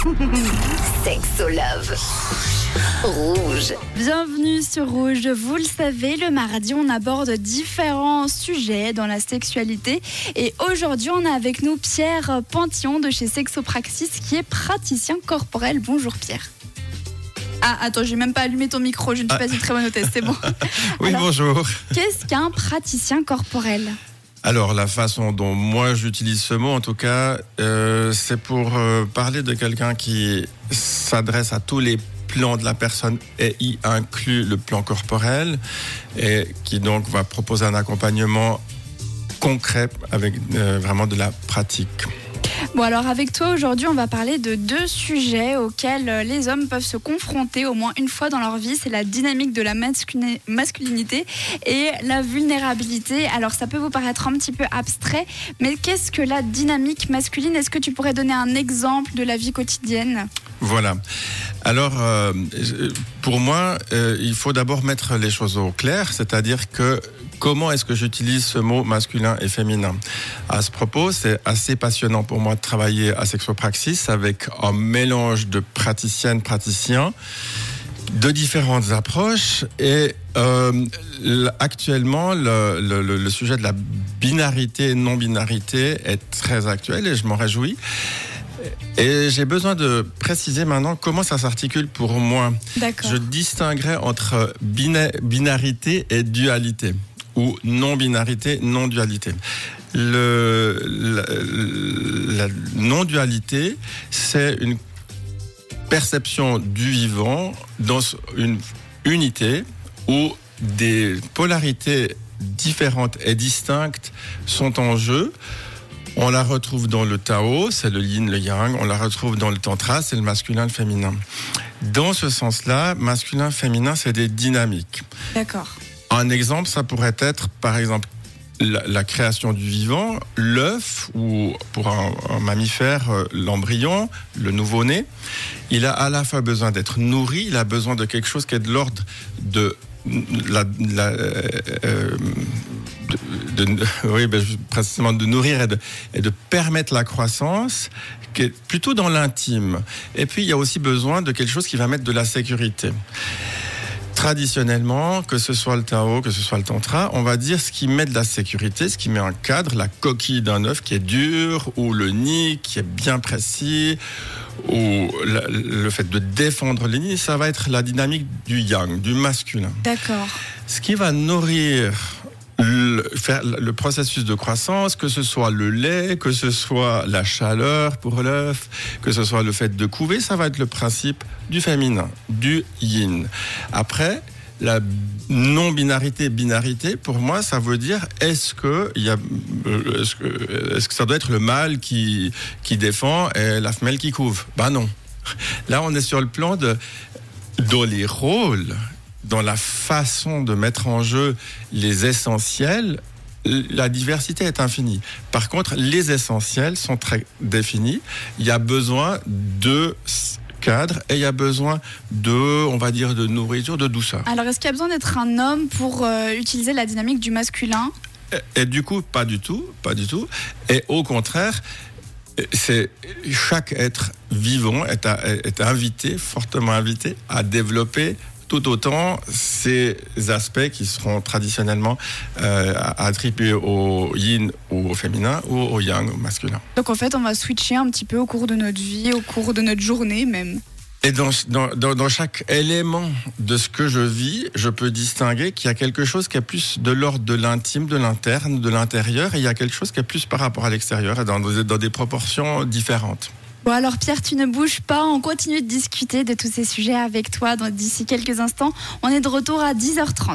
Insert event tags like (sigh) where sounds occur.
(laughs) Sexolove. Rouge. Bienvenue sur Rouge. Vous le savez, le mardi, on aborde différents sujets dans la sexualité. Et aujourd'hui, on a avec nous Pierre Pantillon de chez Sexopraxis, qui est praticien corporel. Bonjour Pierre. Ah, attends, j'ai même pas allumé ton micro, je ne suis pas une très bonne hôtesse, c'est bon. (laughs) Oui, Alors, bonjour. Qu'est-ce qu'un praticien corporel? Alors, la façon dont moi j'utilise ce mot, en tout cas, euh, c'est pour euh, parler de quelqu'un qui s'adresse à tous les plans de la personne et y inclut le plan corporel et qui donc va proposer un accompagnement concret avec euh, vraiment de la pratique. Bon, alors avec toi aujourd'hui, on va parler de deux sujets auxquels euh, les hommes peuvent se confronter au moins une fois dans leur vie. C'est la dynamique de la masculini- masculinité et la vulnérabilité. Alors ça peut vous paraître un petit peu abstrait, mais qu'est-ce que la dynamique masculine? Est-ce que tu pourrais donner un exemple de la vie quotidienne? Voilà. Alors, euh, pour moi, euh, il faut d'abord mettre les choses au clair, c'est-à-dire que comment est-ce que j'utilise ce mot masculin et féminin À ce propos, c'est assez passionnant pour moi de travailler à Sexopraxis avec un mélange de praticiennes, praticiens de différentes approches et euh, actuellement le, sujet de la binarité non-binarité est très actuel et je m'en réjouis. Et j'ai besoin de préciser maintenant comment ça s'articule pour moi. Je distinguerais entre bina- binarité et dualité ou non-binarité, non-dualité. Le, la, la non-dualité, c'est une perception du vivant dans une unité où des polarités différentes et distinctes sont en jeu. On la retrouve dans le Tao, c'est le yin, le yang. On la retrouve dans le Tantra, c'est le masculin, le féminin. Dans ce sens-là, masculin, féminin, c'est des dynamiques. D'accord. Un exemple, ça pourrait être, par exemple, la, la création du vivant, l'œuf, ou pour un, un mammifère, euh, l'embryon, le nouveau-né. Il a à la fois besoin d'être nourri, il a besoin de quelque chose qui est de l'ordre de la, la, euh, euh, de, de- (laughs) oui, ben, précisément de nourrir et de, et de permettre la croissance, qui est plutôt dans l'intime. Et puis, il y a aussi besoin de quelque chose qui va mettre de la sécurité. Traditionnellement, que ce soit le Tao, que ce soit le Tantra, on va dire ce qui met de la sécurité, ce qui met un cadre, la coquille d'un œuf qui est dur, ou le nid qui est bien précis, ou le fait de défendre les nids, ça va être la dynamique du yang, du masculin. D'accord. Ce qui va nourrir le, processus de croissance, que ce soit le lait, que ce soit la chaleur pour l'œuf, que ce soit le fait de couver, ça va être le principe du féminin, du yin. Après, la non-binarité, binarité, pour moi, ça veut dire est-ce que, euh, est-ce que ça doit être le mâle qui, qui défend et la femelle qui couve? Ben non. Là, on est sur le plan de, dans les rôles, dans la façon de mettre en jeu les essentiels, la diversité est infinie. Par contre, les essentiels sont très définis. Il y a besoin de cadre et il y a besoin de, on va dire, de nourriture, de douceur. Alors est-ce qu'il y a besoin d'être un homme pour euh, utiliser la dynamique du masculin? Et, et du coup, pas du tout, pas du tout. Et au contraire, c'est chaque être vivant est, à- est invité, fortement invité, à développer tout autant ces aspects qui seront traditionnellement euh, attribués au yin ou au féminin ou au yang, au masculin. Donc en fait, on va switcher un petit peu au cours de notre vie, au cours de notre journée même. Et dans, dans, dans, chaque élément de ce que je vis, je peux distinguer qu'il y a quelque chose qui est plus de l'ordre de l'intime, de l'interne, de l'intérieur, et il y a quelque chose qui est plus par rapport à l'extérieur, et dans, dans des proportions différentes. Alors Pierre, tu ne bouges pas, on continue de discuter de tous ces sujets avec toi d'ici quelques instants. On est de retour à 10h30.